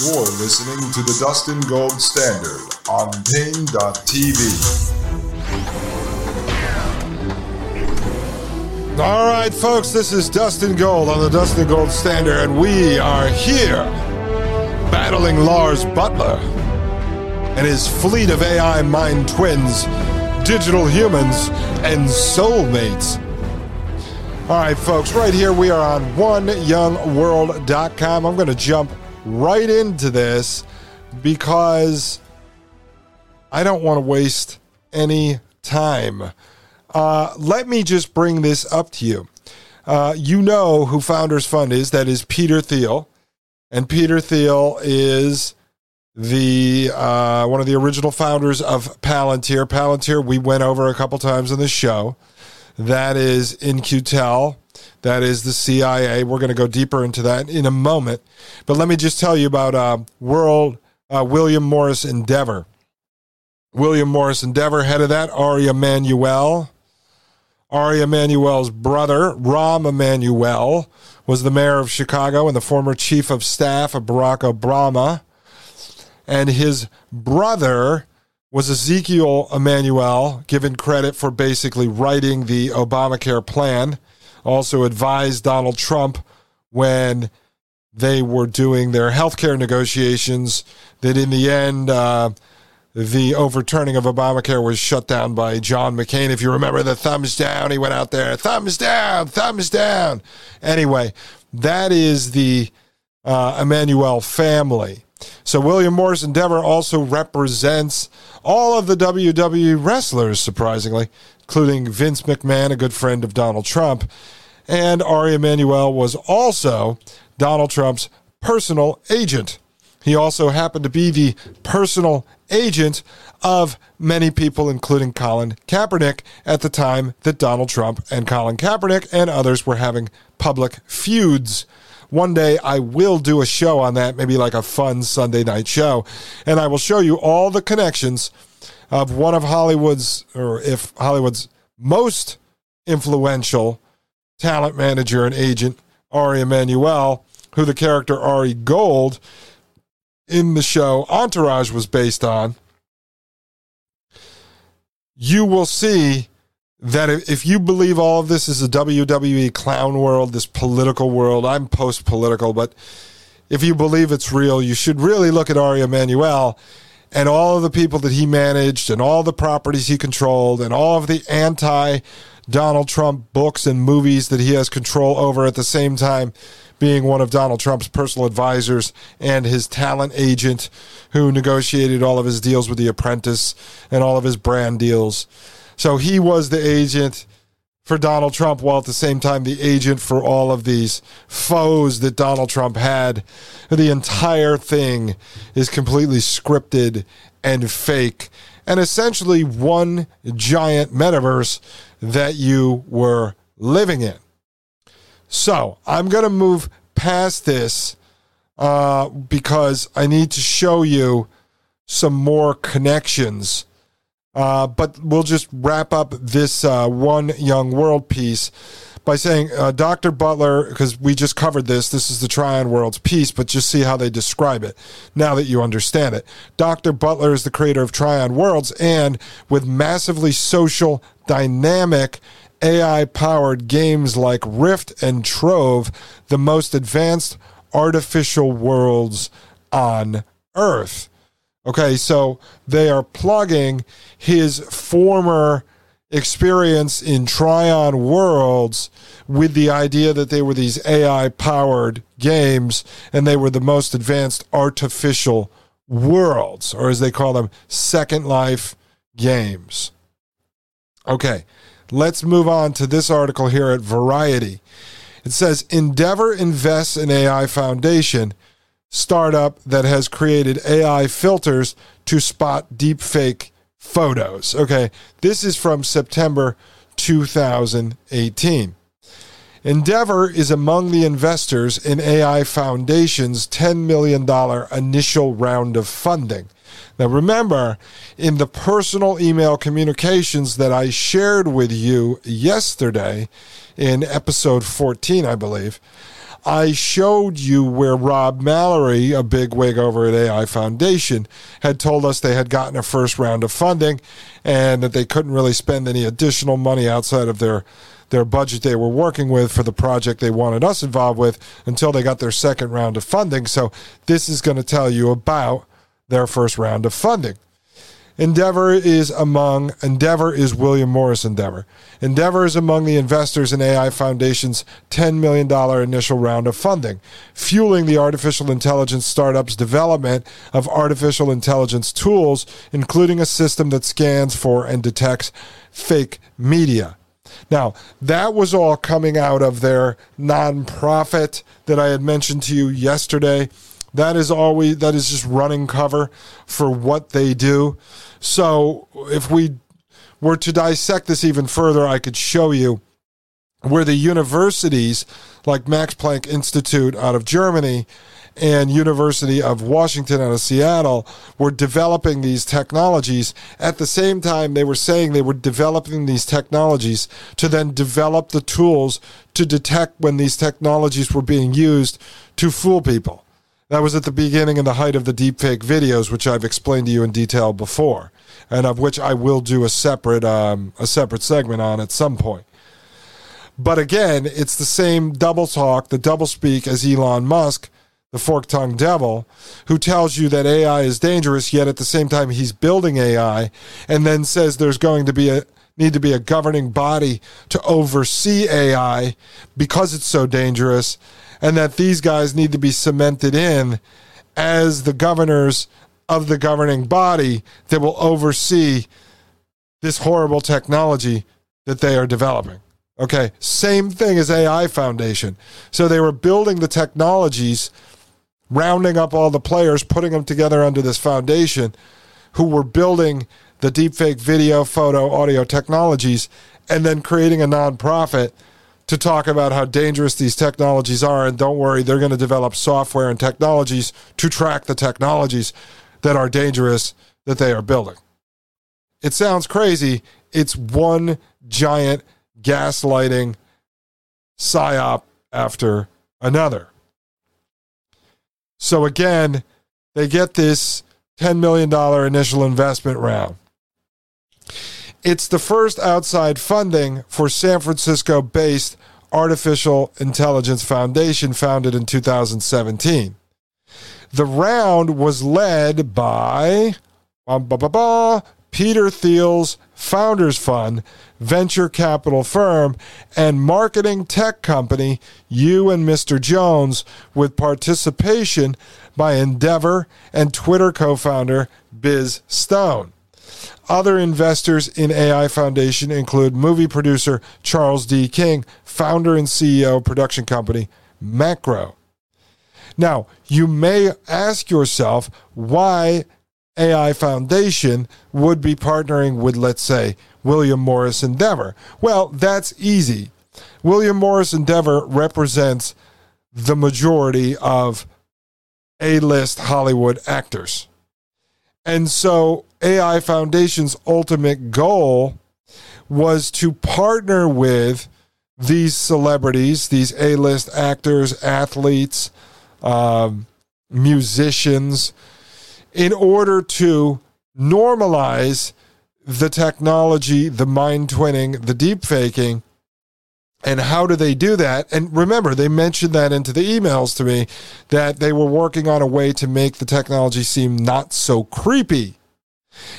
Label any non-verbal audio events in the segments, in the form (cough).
You're listening to the Dustin Gold Standard on Pain.tv. All right, folks, this is Dustin Gold on the Dustin Gold Standard, and we are here battling Lars Buttler and his fleet of AI mind twins, digital humans, and soulmates. All right, folks, right here we are on oneyoungworld.com. I'm going to jump right into this because I don't want to waste any time. Uh, let me just bring this up to you. Uh, you know who Founders Fund is. That is Peter Thiel. And Peter Thiel is the uh, one of the original founders of Palantir. Palantir, we went over a couple times on the show. That is In-Q-Tel. That is the CIA. We're going to go deeper into that in a moment. But let me just tell you about uh, World uh, William Morris Endeavor. William Morris Endeavor, head of that, Ari Emanuel. Ari Emanuel's brother, Rahm Emanuel, was the mayor of Chicago and the former chief of staff of Barack Obama. And his brother was Ezekiel Emanuel, given credit for basically writing the Obamacare plan, also advised Donald Trump when they were doing their health care negotiations that in the end, uh, the overturning of Obamacare was shut down by John McCain. If you remember the thumbs down, he went out there, thumbs down, thumbs down. Anyway, that is the uh, Emanuel family. So William Morris Endeavor also represents all of the WWE wrestlers, surprisingly, including Vince McMahon, a good friend of Donald Trump. And Ari Emanuel was also Donald Trump's personal agent. He also happened to be the personal agent of many people, including Colin Kaepernick, at the time that Donald Trump and Colin Kaepernick and others were having public feuds. One day I will do a show on that, maybe like a fun Sunday night show, and I will show you all the connections of one of Hollywood's, or if Hollywood's most influential talent manager and agent, Ari Emanuel, who the character Ari Gold in the show Entourage was based on, you will see that if you believe all of this is a WWE clown world, this political world, I'm post political, but if you believe it's real, you should really look at Ari Emanuel and all of the people that he managed and all the properties he controlled and all of the anti Donald Trump books and movies that he has control over at the same time being one of Donald Trump's personal advisors and his talent agent who negotiated all of his deals with The Apprentice and all of his brand deals. So he was the agent for Donald Trump while at the same time the agent for all of these foes that Donald Trump had. The entire thing is completely scripted and fake and essentially one giant metaverse that you were living in. So I'm going to move past this uh, because I need to show you some more connections. Uh, but we'll just wrap up this uh, one young world piece by saying uh, Dr. Buttler, because we just covered this, this is the Trion Worlds piece, but just see how they describe it now that you understand it. Dr. Buttler is the creator of Trion Worlds, and with massively social, dynamic, AI powered games like Rift and Trove, the most advanced artificial worlds on Earth. Okay, so they are plugging his former experience in Trion Worlds with the idea that they were these AI powered games and they were the most advanced artificial worlds, or as they call them, Second Life games. Okay, let's move on to this article here at Variety. It says Endeavor invests in AI Foundation, startup that has created AI filters to spot deepfake photos. Okay, this is from September 2018. Endeavor is among the investors in AI Foundation's $10 million initial round of funding. Now, remember, in the personal email communications that I shared with you yesterday in episode 14, I believe, I showed you where Rob Mallory, a big wig over at AI Foundation, had told us they had gotten a first round of funding and that they couldn't really spend any additional money outside of their their budget they were working with for the project they wanted us involved with until they got their second round of funding. So this is going to tell you about their first round of funding. Endeavor is among Endeavor is William Morris Endeavor. Endeavor is among the investors in AI Foundation's $10 million initial round of funding, fueling the artificial intelligence startup's development of artificial intelligence tools, including a system that scans for and detects fake media. Now, that was all coming out of their nonprofit that I had mentioned to you yesterday. That is always that is just running cover for what they do. So if we were to dissect this even further, I could show you where the universities like Max Planck Institute out of Germany and University of Washington out of Seattle were developing these technologies. At the same time, they were saying they were developing these technologies to then develop the tools to detect when these technologies were being used to fool people. That was at the beginning and the height of the deepfake videos, which I've explained to you in detail before, and of which I will do a separate um, a separate segment on at some point. But again, it's the same double talk, the double speak as Elon Musk, the fork tongued devil, who tells you that AI is dangerous, yet at the same time he's building AI, and then says there's going to be a need to be a governing body to oversee AI because it's so dangerous and that these guys need to be cemented in as the governors of the governing body that will oversee this horrible technology that they are developing. Okay, same thing as AI Foundation. So they were building the technologies, rounding up all the players, putting them together under this foundation, who were building the deepfake video, photo, audio technologies, and then creating a nonprofit to talk about how dangerous these technologies are. And don't worry, they're going to develop software and technologies to track the technologies that are dangerous that they are building. It sounds crazy. It's one giant gaslighting psyop after another. So again, they get this $10 million initial investment round. It's the first outside funding for San Francisco based Artificial Intelligence Foundation, founded in 2017. The round was led by Peter Thiel's Founders Fund, venture capital firm, and marketing tech company, You and Mr. Jones, with participation by Endeavor and Twitter co founder Biz Stone. Other investors in AI Foundation include movie producer Charles D. King, founder and CEO of production company Macro. Now, you may ask yourself why AI Foundation would be partnering with, let's say, William Morris Endeavor. Well, that's easy. William Morris Endeavor represents the majority of A list Hollywood actors. And so AI Foundation's ultimate goal was to partner with these celebrities, these A list actors, athletes, um, musicians, in order to normalize the technology, the mind twinning, the deep faking. And how do they do that? And remember, they mentioned that into the emails to me that they were working on a way to make the technology seem not so creepy.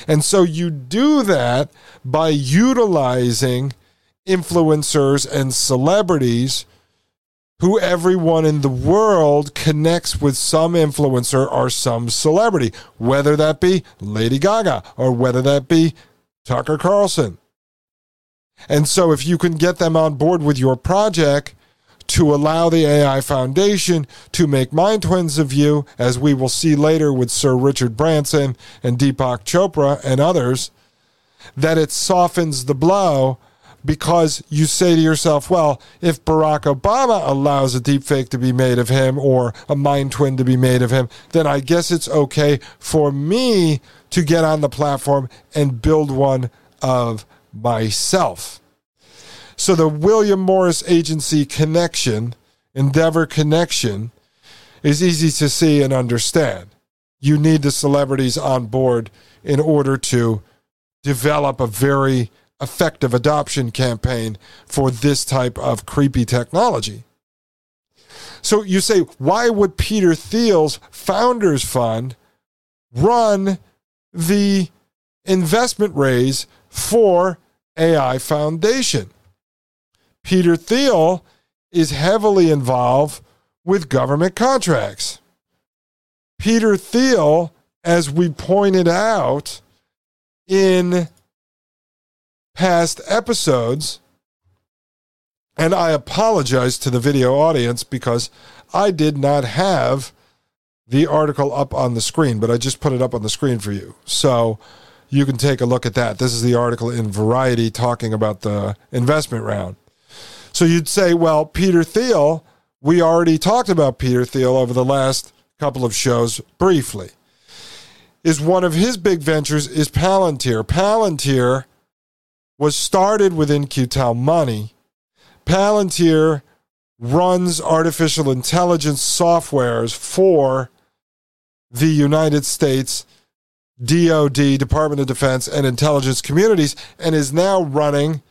And so you do that by utilizing influencers and celebrities who everyone in the world connects with some influencer or some celebrity, whether that be Lady Gaga or whether that be Tucker Carlson. And so if you can get them on board with your project, to allow the AI Foundation to make mind twins of you, as we will see later with Sir Richard Branson and Deepak Chopra and others, that it softens the blow because you say to yourself, well, if Barack Obama allows a deepfake to be made of him or a mind twin to be made of him, then I guess it's okay for me to get on the platform and build one of myself. So the William Morris Agency connection Endeavor connection is easy to see and understand. You need the celebrities on board in order to develop a very effective adoption campaign for this type of creepy technology. So you say, why would Peter Thiel's Founders Fund run the investment raise for AI Foundation? Peter Thiel is heavily involved with government contracts. Peter Thiel, as we pointed out in past episodes, and I apologize to the video audience because I did not have the article up on the screen, but I just put it up on the screen for you. So you can take a look at that. This is the article in Variety talking about the investment round. So you'd say, well, Peter Thiel, we already talked about Peter Thiel over the last couple of shows briefly. Is one of his big ventures is Palantir. Palantir was started with In-Q-Tel money. Palantir runs artificial intelligence softwares for the United States DoD, Department of Defense, and intelligence communities, and is now running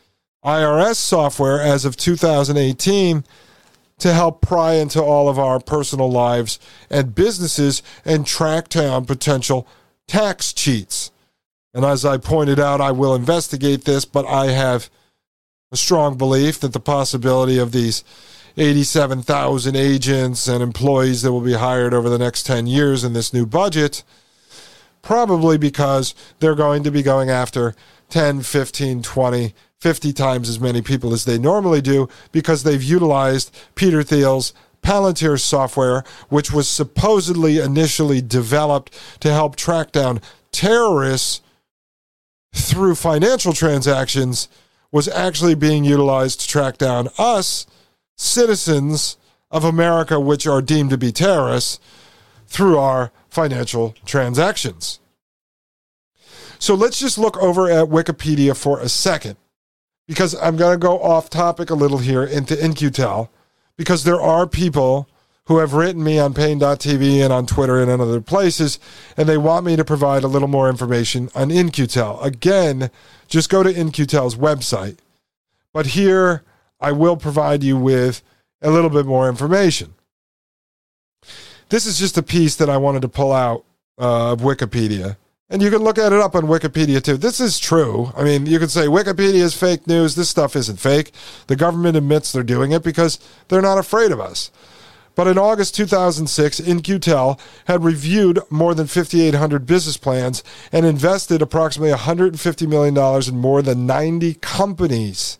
IRS software as of 2018 to help pry into all of our personal lives and businesses and track down potential tax cheats. And as I pointed out, I will investigate this, but I have a strong belief that the possibility of these 87,000 agents and employees that will be hired over the next 10 years in this new budget, probably because they're going to be going after 10, 15, 20, 50 times as many people as they normally do because they've utilized Peter Thiel's Palantir software, which was supposedly initially developed to help track down terrorists through financial transactions was actually being utilized to track down us, citizens of America, which are deemed to be terrorists, through our financial transactions. So let's just look over at Wikipedia for a second, because I'm going to go off topic a little here into In-Q-Tel, because there are people who have written me on Pain.tv and on Twitter and in other places, and they want me to provide a little more information on In-Q-Tel. Again, just go to In-Q-Tel's website. But here, I will provide you with a little bit more information. This is just a piece that I wanted to pull out uh, of Wikipedia. And you can look at it up on Wikipedia too. This is true. I mean, you could say Wikipedia is fake news. This stuff isn't fake. The government admits they're doing it because they're not afraid of us. But in August 2006, In-Q-Tel had reviewed more than 5,800 business plans and invested approximately $150 million in more than 90 companies.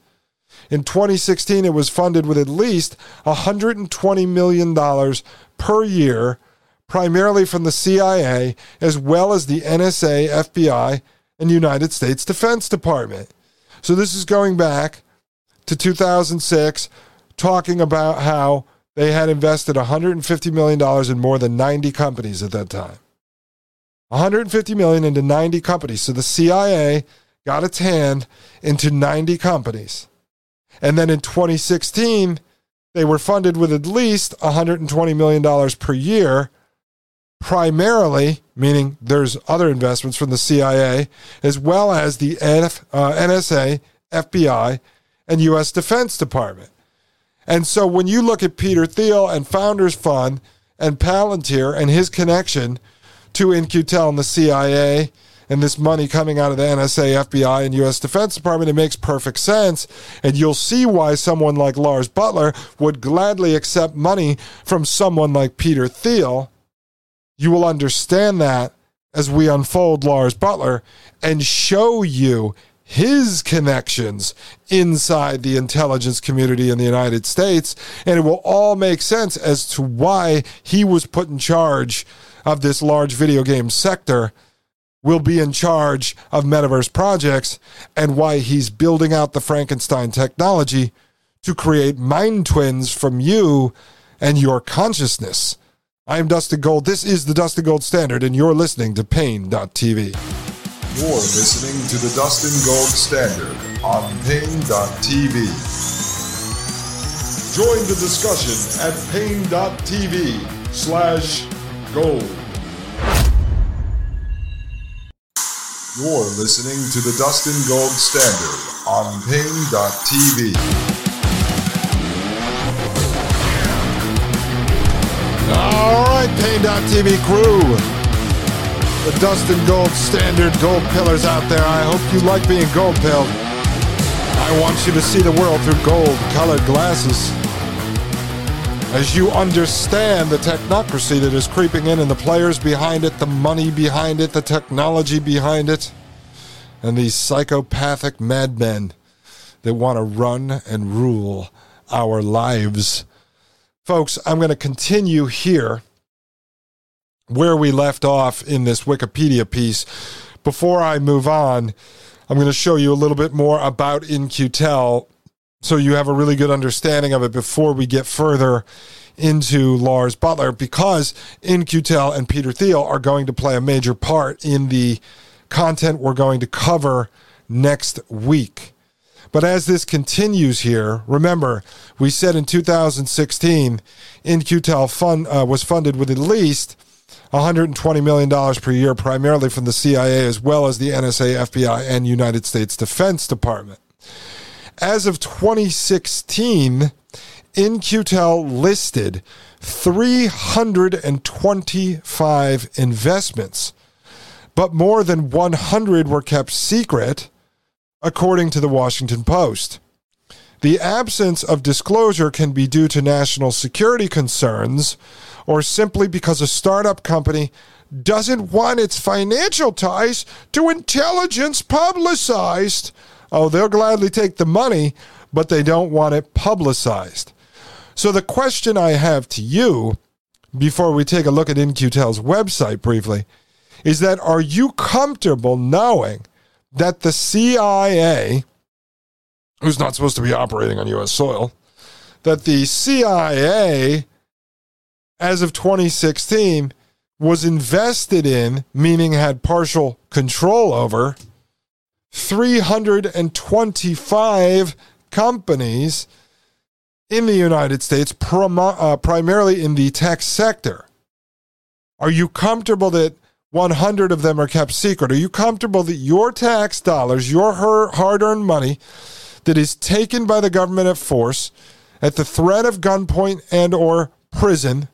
In 2016, it was funded with at least $120 million per year, primarily from the CIA, as well as the NSA, FBI, and United States Defense Department. So this is going back to 2006, talking about how they had invested $150 million in more than 90 companies at that time. 150 million into 90 companies. So the CIA got its hand into 90 companies. And then in 2016, they were funded with at least $120 million per year, primarily, meaning there's other investments from the CIA, as well as the F, uh, NSA, FBI, and U.S. Defense Department. And so when you look at Peter Thiel and Founders Fund and Palantir and his connection to In-Q-Tel and the CIA and this money coming out of the NSA, FBI, and U.S. Defense Department, it makes perfect sense. And you'll see why someone like Lars Buttler would gladly accept money from someone like Peter Thiel. You will understand that as we unfold Lars Buttler and show you his connections inside the intelligence community in the United States. And it will all make sense as to why he was put in charge of this large video game sector, will be in charge of metaverse projects, and why he's building out the Frankenstein technology to create mind twins from you and your consciousness. I'm Dustin Gold. This is the Dustin Gold Standard, and you're listening to Pain.tv. You're listening to the Dustin Gold Standard on Pain.tv. Join the discussion at pain.tv slash gold. You're listening to the Dustin Gold Standard on pain.tv. All right, Pain.tv crew. The Dustin Gold Standard Gold Pillars out there. I hope you like being gold pilled. I want you to see the world through gold colored glasses. As you understand the technocracy that is creeping in and the players behind it, the money behind it, the technology behind it, and these psychopathic madmen that want to run and rule our lives. Folks, I'm going to continue here where we left off in this Wikipedia piece. Before I move on, I'm going to show you a little bit more about In-Q-Tel so you have a really good understanding of it before we get further into Lars Buttler because In-Q-Tel and Peter Thiel are going to play a major part in the content we're going to cover next week. But as this continues here, remember, we said in 2016, In-Q-Tel fund, uh, was funded with at least $120 million per year, primarily from the CIA, as well as the NSA, FBI, and United States Defense Department. As of 2016, In-Q-Tel listed 325 investments, but more than 100 were kept secret, according to the Washington Post. The absence of disclosure can be due to national security concerns or simply because a startup company doesn't want its financial ties to intelligence publicized. Oh, they'll gladly take the money, but they don't want it publicized. So, the question I have to you before we take a look at In-Q-Tel's website briefly is that are you comfortable knowing that the CIA, who's not supposed to be operating on U.S. soil, that the CIA, as of 2016, was invested in, meaning had partial control over, 325 companies in the United States, prim- uh, primarily in the tech sector. Are you comfortable that 100 of them are kept secret? Are you comfortable that your tax dollars, your hard earned money that is taken by the government at force, at the threat of gunpoint and or prison,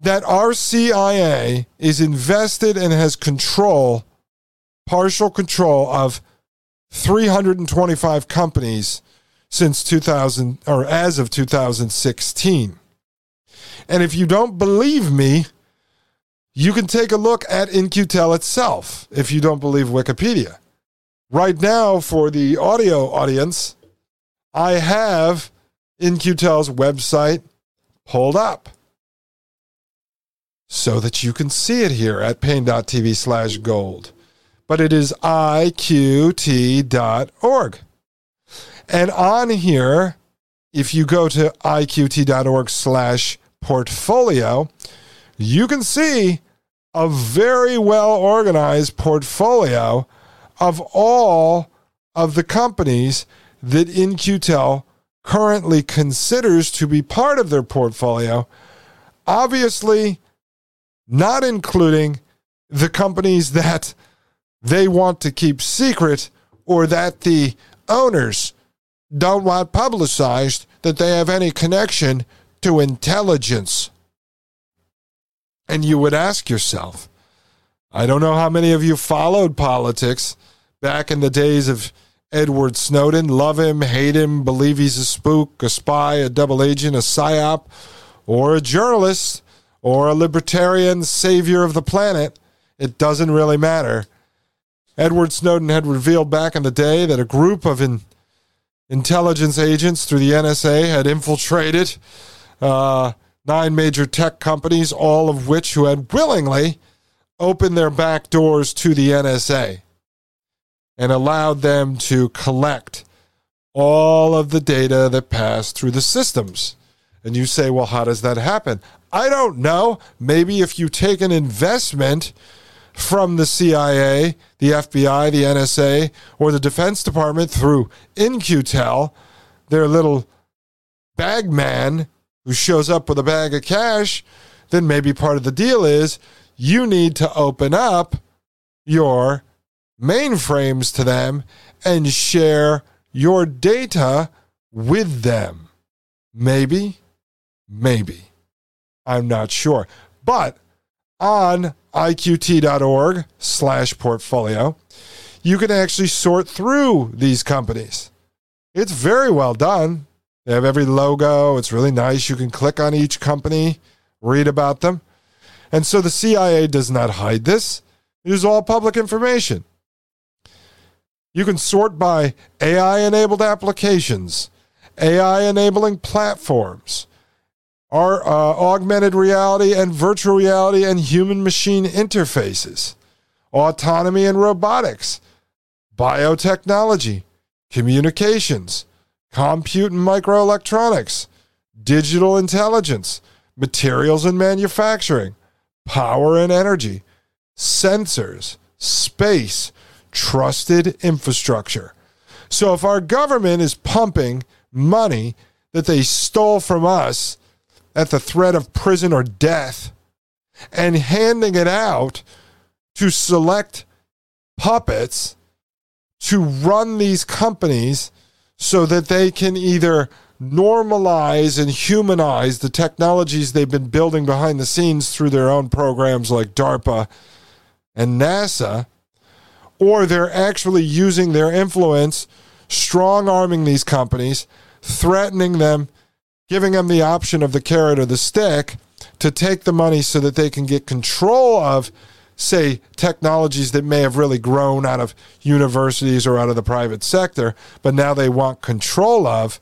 that our CIA is invested and has control, partial control of 325 companies since 2000 or as of 2016. And if you don't believe me, you can take a look at In-Q-Tel itself if you don't believe Wikipedia. Right now, for the audio audience, I have In-Q-Tel's website pulled up so that you can see it here at pain.tv slash gold. But it is iqt.org. And on here, if you go to iqt.org slash portfolio, you can see a very well organized portfolio of all of the companies that In-Q-Tel currently considers to be part of their portfolio. Obviously, not including the companies that they want to keep secret or that the owners don't want publicized that they have any connection to intelligence. And you would ask yourself, I don't know how many of you followed politics back in the days of Edward Snowden. Love him, hate him, believe he's a spook, a spy, a double agent, a psyop, or a journalist, or a libertarian savior of the planet. It doesn't really matter. Edward Snowden had revealed back in the day that a group of in, intelligence agents through the NSA had infiltrated uh, nine major tech companies, all of which who had willingly opened their back doors to the NSA and allowed them to collect all of the data that passed through the systems. And you say, well, how does that happen? I don't know. Maybe if you take an investment from the CIA, the FBI, the NSA, or the Defense Department through In-Q-Tel, their little bag man who shows up with a bag of cash, then maybe part of the deal is you need to open up your mainframes to them and share your data with them. Maybe, maybe. I'm not sure. But on iqt.org slash portfolio, you can actually sort through these companies. It's very well done. They have every logo. It's really nice. You can click on each company, read about them. And so the CIA does not hide this. It is all public information. You can sort by AI enabled applications, AI enabling platforms, our uh, augmented reality and virtual reality and human machine interfaces, autonomy and robotics, biotechnology, communications, compute and microelectronics, digital intelligence, materials and manufacturing, power and energy, sensors, space, trusted infrastructure. So if our government is pumping money that they stole from us at the threat of prison or death and handing it out to select puppets to run these companies so that they can either normalize and humanize the technologies they've been building behind the scenes through their own programs like DARPA and NASA, or they're actually using their influence, strong arming these companies, threatening them, giving them the option of the carrot or the stick to take the money so that they can get control of say, technologies that may have really grown out of universities or out of the private sector, but now they want control of.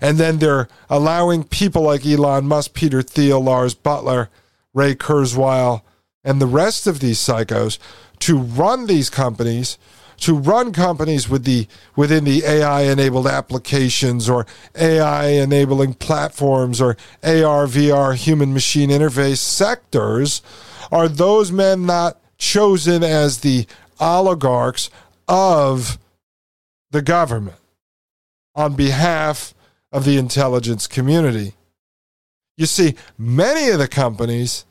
And then they're allowing people like Elon Musk, Peter Thiel, Lars Buttler, Ray Kurzweil, and the rest of these psychos to run these companies to run companies with the within the AI enabled applications or AI enabling platforms or AR VR human machine interface sectors are those men not chosen as the oligarchs of the government on behalf of the intelligence community. You see, many of the companies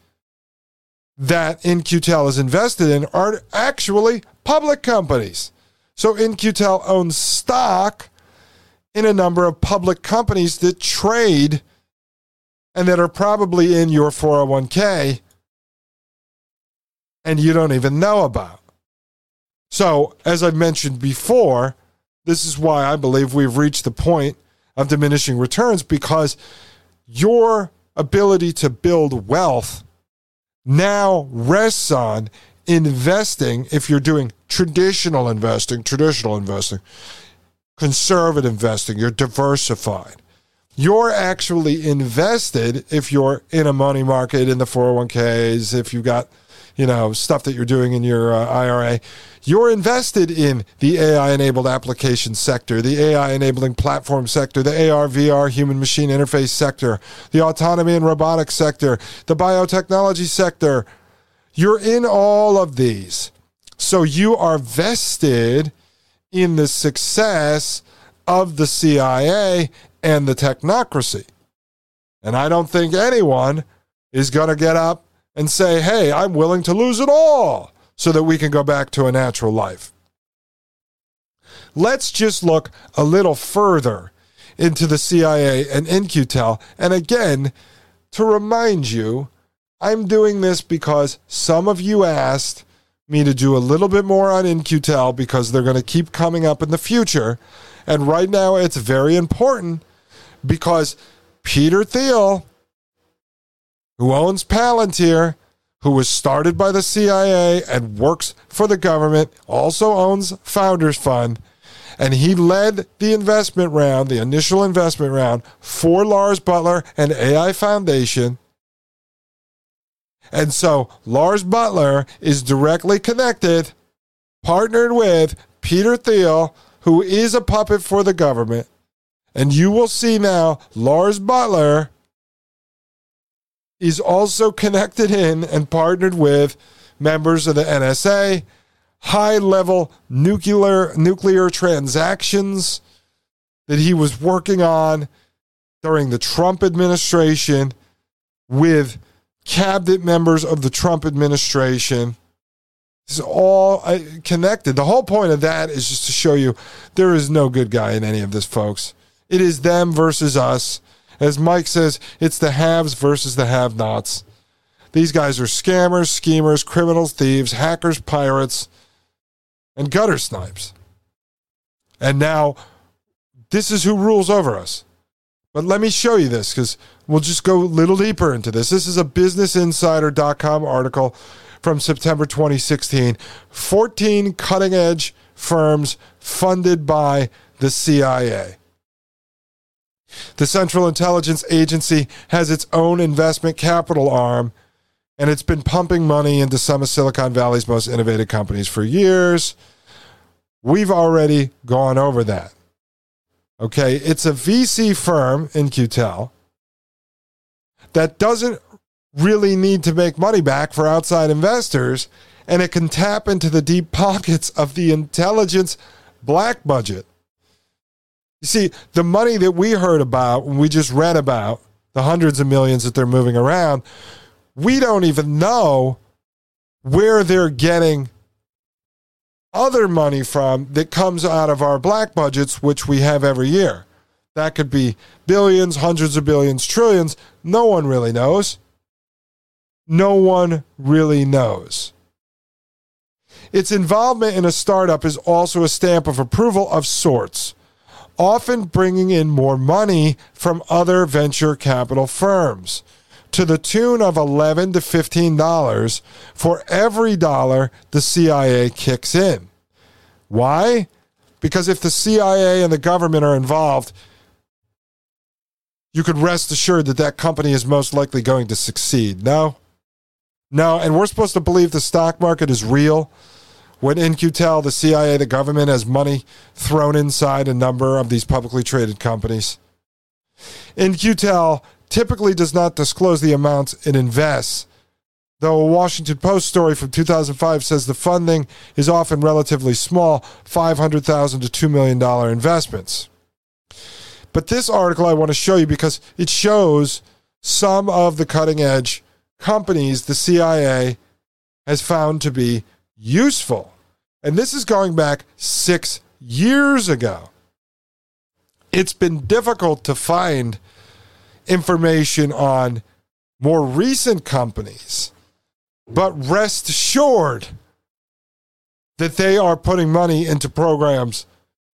that In-Q-Tel is invested in are actually public companies. So In-Q-Tel owns stock in a number of public companies that trade and that are probably in your 401k and you don't even know about. So, as I've mentioned before, this is why I believe we've reached the point of diminishing returns because your ability to build wealth now rests on investing if you're doing traditional investing, traditional investing, conservative investing, you're diversified. You're actually invested if you're in a money market in the 401ks, if you've got, you know, stuff that you're doing in your uh, IRA. You're invested in the AI enabled application sector, the AI enabling platform sector, the AR, VR, human machine interface sector, the autonomy and robotics sector, the biotechnology sector, you're in all of these. So you are vested in the success of the CIA and the technocracy. And I don't think anyone is going to get up and say, hey, I'm willing to lose it all so that we can go back to a natural life. Let's just look a little further into the CIA and In-Q-Tel. And again, to remind you I'm doing this because some of you asked me to do a little bit more on In-Q-Tel because they're going to keep coming up in the future. And right now it's very important because Peter Thiel, who owns Palantir, who was started by the CIA and works for the government, also owns Founders Fund. And he led the investment round, the initial investment round for Lars Buttler and AI Foundation. And so Lars Buttler is directly connected, partnered with Peter Thiel, who is a puppet for the government. And you will see now Lars Buttler is also connected in and partnered with members of the NSA, high level nuclear nuclear transactions that he was working on during the Trump administration with cabinet members of the Trump administration. Is all uh, connected. The whole point of that is just to show you there is no good guy in any of this, folks. It is them versus us. As Mike says, it's the haves versus the have nots. These guys are scammers, schemers, criminals, thieves, hackers, pirates, and gutter snipes. And now, this is who rules over us. But let me show you this because we'll just go a little deeper into this. This is a BusinessInsider.com article from September 2016. 14 cutting edge firms funded by the CIA. The Central Intelligence Agency has its own investment capital arm, and it's been pumping money into some of Silicon Valley's most innovative companies for years. We've already gone over that. Okay, it's a VC firm In-Q-Tel that doesn't really need to make money back for outside investors, and it can tap into the deep (laughs) pockets of the intelligence black budget. You see, the money that we heard about, and we just read about, the hundreds of millions that they're moving around, we don't even know where they're getting other money from that comes out of our black budgets, which we have every year. That could be billions, hundreds of billions, trillions. No one really knows. No one really knows. Its involvement in a startup is also a stamp of approval of sorts, often bringing in more money from other venture capital firms to the tune of 11 to 15 dollars for every dollar the CIA kicks in. Why? Because if the CIA and the government are involved, you could rest assured that that company is most likely going to succeed. No? No, and we're supposed to believe the stock market is real. When In-Q-Tel, the CIA, the government has money thrown inside a number of these publicly traded companies. In-Q-Tel typically does not disclose the amounts it invests, though a Washington Post story from 2005 says the funding is often relatively small $500,000 to $2 million investments. But this article I want to show you because it shows some of the cutting edge companies the CIA has found to be useful. And this is going back six years ago. It's been difficult to find information on more recent companies, but rest assured that they are putting money into programs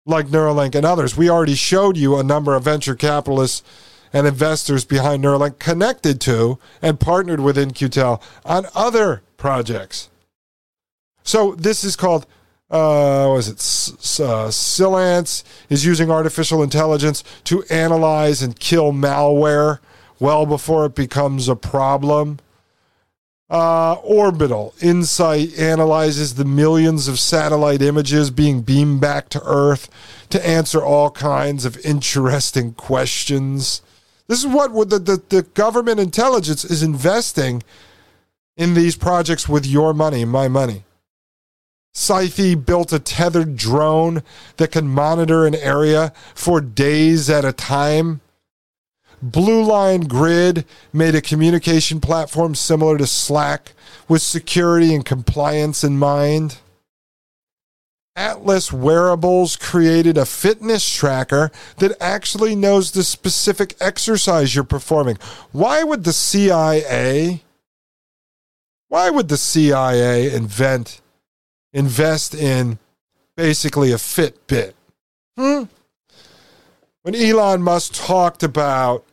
like Neuralink and others. We already showed you a number of venture capitalists and investors behind Neuralink connected to and partnered with In-Q-Tel on other projects. So this is called uh, was it uh, Cylance is using artificial intelligence to analyze and kill malware well before it becomes a problem. Uh, Orbital Insight analyzes the millions of satellite images being beamed back to Earth to answer all kinds of interesting (laughs) questions. This is what the, the, the government intelligence is investing in these projects with your money, my money. Scythe built a tethered drone that can monitor an area for days at a time. Blue Line Grid made a communication platform similar to Slack with security and compliance in mind. Atlas Wearables created a fitness tracker that actually knows the specific exercise you're performing. Why would the CIA why would the CIA invent invest in basically a Fitbit. Hmm? When Elon Musk talked about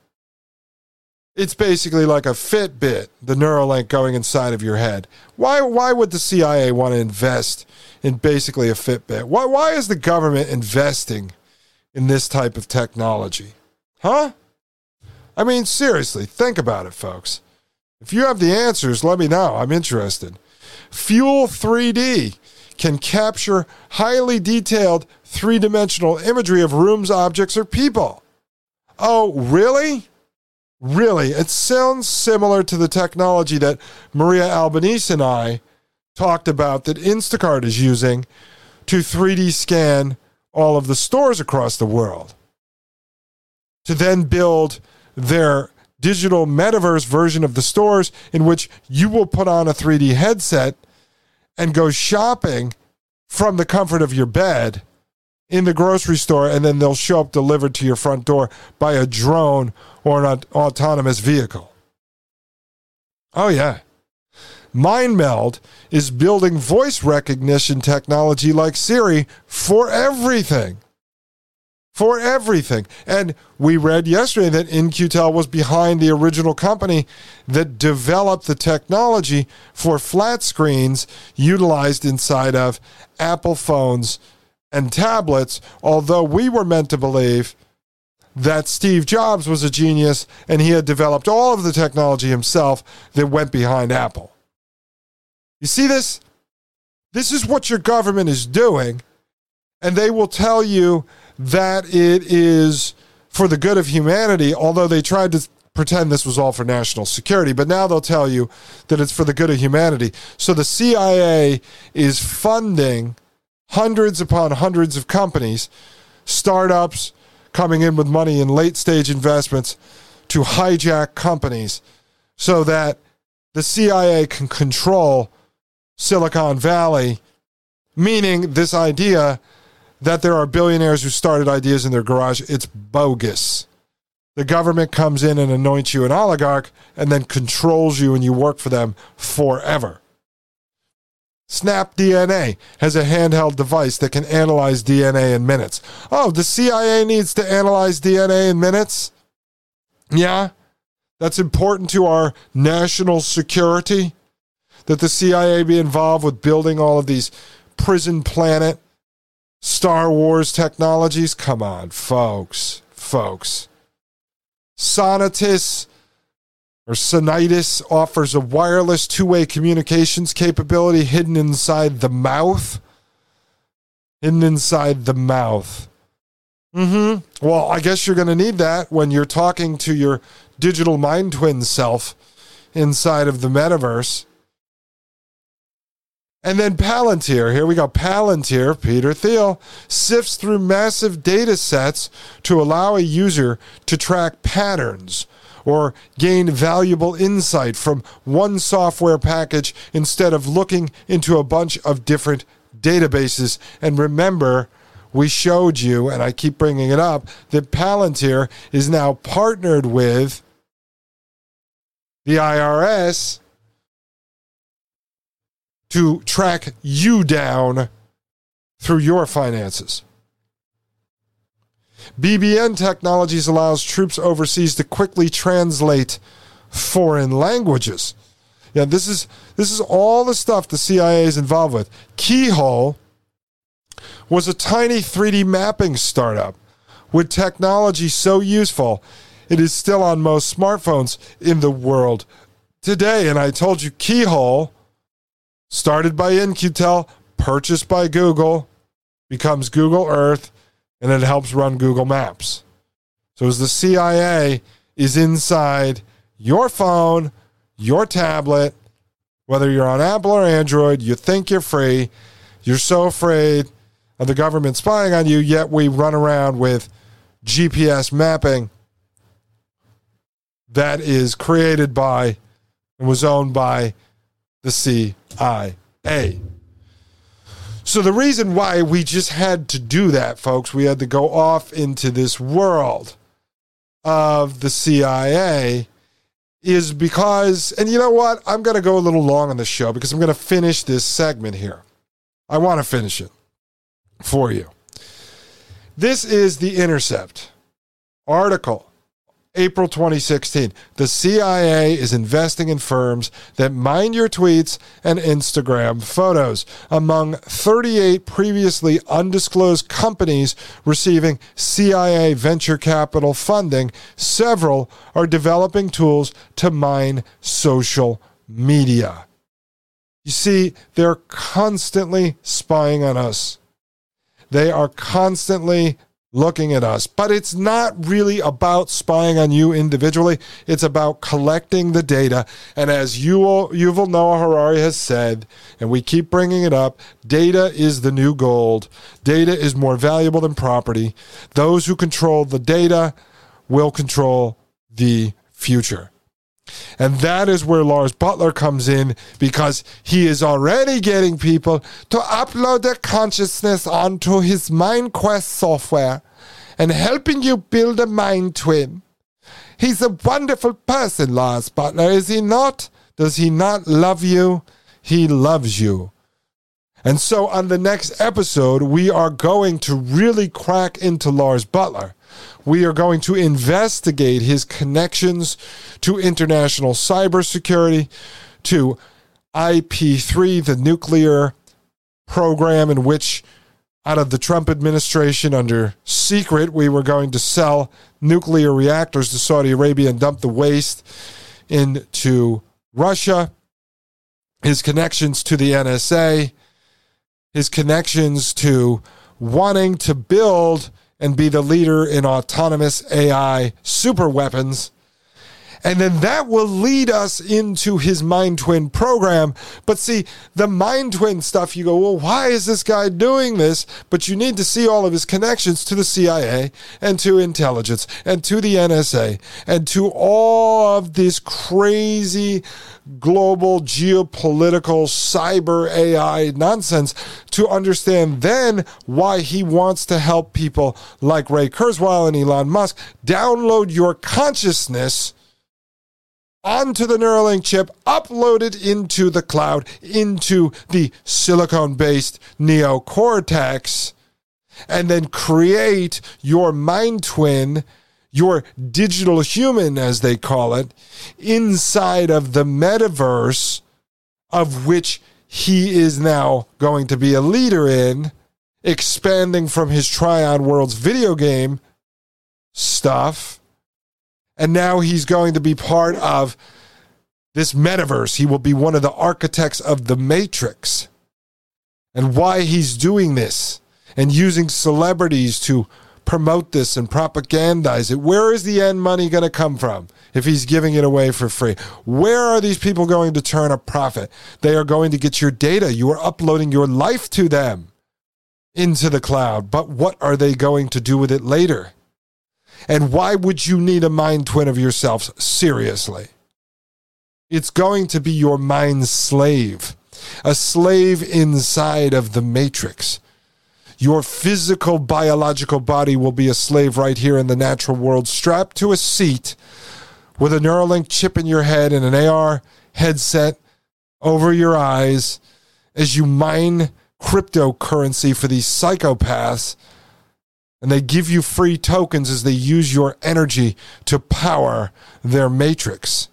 it's basically like a Fitbit, the Neuralink going inside of your head. Why why would the CIA want to invest in basically a Fitbit? Why why is the government investing in this type of technology? Huh? I mean, seriously, think about it, folks. If you have the answers, let me know. I'm interested. Fuel 3D can capture highly detailed three dimensional imagery of rooms, objects, or people. Oh, really? Really? It sounds similar to the technology that Maria Albanese and I talked about that Instacart is using to 3D scan all of the stores across the world. to then build their digital metaverse version of the stores in which you will put on a 3D headset and go shopping from the comfort of your bed in the grocery store and then they'll show up delivered to your front door by a drone or an autonomous vehicle. Oh, yeah. MindMeld is building voice recognition technology like Siri for everything. For everything. And we read yesterday that In-Q-Tel was behind the original company that developed the technology for flat screens utilized inside of Apple phones and tablets, although we were meant to believe that Steve Jobs was a genius and he had developed all of the technology himself that went behind Apple. You see this? This is what your government is doing, and they will tell you that it is for the good of humanity, although they tried to pretend this was all for national security, but now they'll tell you that it's for the good of humanity. So the CIA is funding hundreds upon hundreds of companies, startups coming in with money in late stage investments to hijack companies so that the CIA can control Silicon Valley, meaning this idea that there are billionaires who started ideas in their garage. It's bogus. The government comes in and anoints you an oligarch and then controls you and you work for them forever. Snap DNA has a handheld device that can analyze DNA in minutes. Oh, the CIA needs to analyze DNA in minutes? Yeah, that's important to our national security that the CIA be involved with building all of these prison planet Star Wars technologies? Come on, folks, folks. Sonatus or Sonitis offers a wireless two way communications capability hidden inside the mouth. Hidden inside the mouth. Mm hmm. Well, I guess you're going to need that when you're talking to your digital mind twin self inside of the metaverse. And then Palantir, here we go. Palantir, Peter Thiel, sifts through massive data sets to allow a user to track patterns or gain valuable insight from one software package instead of looking into a bunch of different databases. And remember, we showed you, and I keep bringing it up, that Palantir is now partnered with the IRS to track you down through your finances. BBN Technologies allows troops overseas to quickly translate foreign languages. Yeah, this is this is all the stuff the CIA is involved with. Keyhole was a tiny 3D mapping startup with technology so useful it is still on most smartphones in the world today. And I told you Keyhole started by In-Q-Tel, purchased by Google, becomes Google Earth, and it helps run Google Maps. So as the CIA is inside your phone, your tablet, whether you're on Apple or Android, you think you're free. You're so afraid of the government spying on you, yet we run around with GPS mapping that is created by and was owned by the CIA. So, the reason why we just had to do that, folks, we had to go off into this world of the CIA is because, and you know what? I'm going to go a little long on the show because I'm going to finish this segment here. I want to finish it for you. This is The Intercept article April 2016. The CIA is investing in firms that mine your tweets and Instagram photos. Among 38 previously undisclosed companies receiving CIA venture capital funding, several are developing tools to mine social media. You see, they're constantly spying on us. They are constantly looking at us. But it's not really about spying on you individually. It's about collecting the data. And as Yuval, Yuval Noah Harari has said, and we keep bringing it up, data is the new gold. Data is more valuable than property. Those who control the data will control the future. And that is where Lars Buttler comes in because he is already getting people to upload their consciousness onto his MindQuest software and helping you build a mind twin. He's a wonderful person, Lars Buttler, is he not? Does he not love you? He loves you. And so on the next episode, we are going to really crack into Lars Buttler. We are going to investigate his connections to international cybersecurity, to IP3, the nuclear program in which, out of the Trump administration under secret, we were going to sell nuclear reactors to Saudi Arabia and dump the waste into Russia, his connections to the NSA, his connections to wanting to build and be the leader in autonomous AI super weapons and then that will lead us into his Mind Twin program. But see, the Mind Twin stuff, you go, well, why is this guy doing this? But you need to see all of his connections to the CIA and to intelligence and to the NSA and to all of this crazy global geopolitical cyber AI nonsense to understand then why he wants to help people like Ray Kurzweil and Elon Musk download your consciousness onto the Neuralink chip, uploaded into the cloud, into the silicon based neocortex, and then create your mind twin, your digital human, as they call it, inside of the metaverse of which he is now going to be a leader in, expanding from his Trion Worlds video game stuff and now he's going to be part of this metaverse. He will be one of the architects of the Matrix. And why he's doing this and using celebrities to promote this and propagandize it. Where is the end money going to come from if he's giving it away for free? Where are these people going to turn a profit? They are going to get your data. You are uploading your life to them into the cloud. But what are they going to do with it later? And why would you need a mind twin of yourself? Seriously. It's going to be your mind slave, a slave inside of the matrix. Your physical, biological body will be a slave right here in the natural world, strapped to a seat with a Neuralink chip in your head and an AR headset over your eyes as you mine cryptocurrency for these psychopaths and they give you free tokens as they use your energy to power their matrix.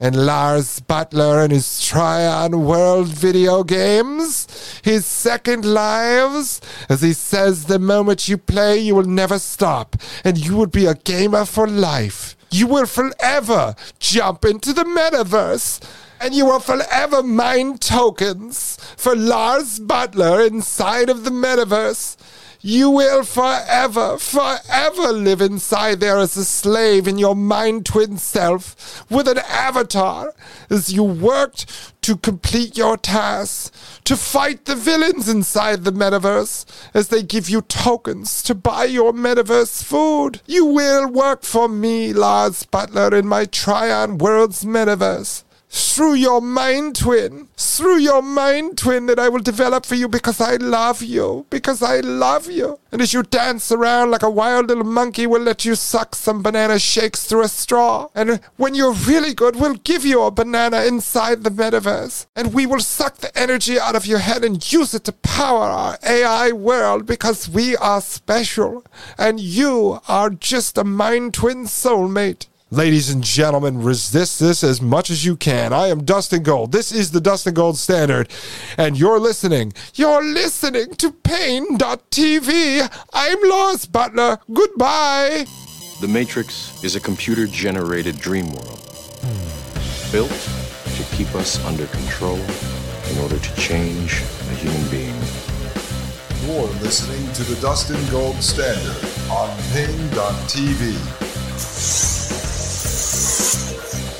And Lars Buttler and his Trion World video games, his second lives, as he says, the moment you play, you will never stop, and you will be a gamer for life. You will forever jump into the metaverse and you will forever mine tokens for Lars Buttler inside of the metaverse. You will forever, forever live inside there as a slave in your mind twin self with an avatar as you worked to complete your task, to fight the villains inside the metaverse as they give you tokens to buy your metaverse food. You will work for me, Lars Buttler, in my Trion Worlds metaverse through your mind twin, through your mind twin that I will develop for you because I love you, because I love you. And as you dance around like a wild little monkey, we'll let you suck some banana shakes through a straw. And when you're really good, we'll give you a banana inside the metaverse. And we will suck the energy out of your head and use it to power our AI world because we are special. And you are just a mind twin soulmate. Ladies and gentlemen, resist this as much as you can. I am Dustin Gold. This is the Dustin Gold Standard, and you're listening. You're listening to Pain.tv. I'm Lars Buttler. Goodbye. The Matrix is a computer generated dream world built to keep us under control in order to change a human being. You're listening to the Dustin Gold Standard on Pain.tv.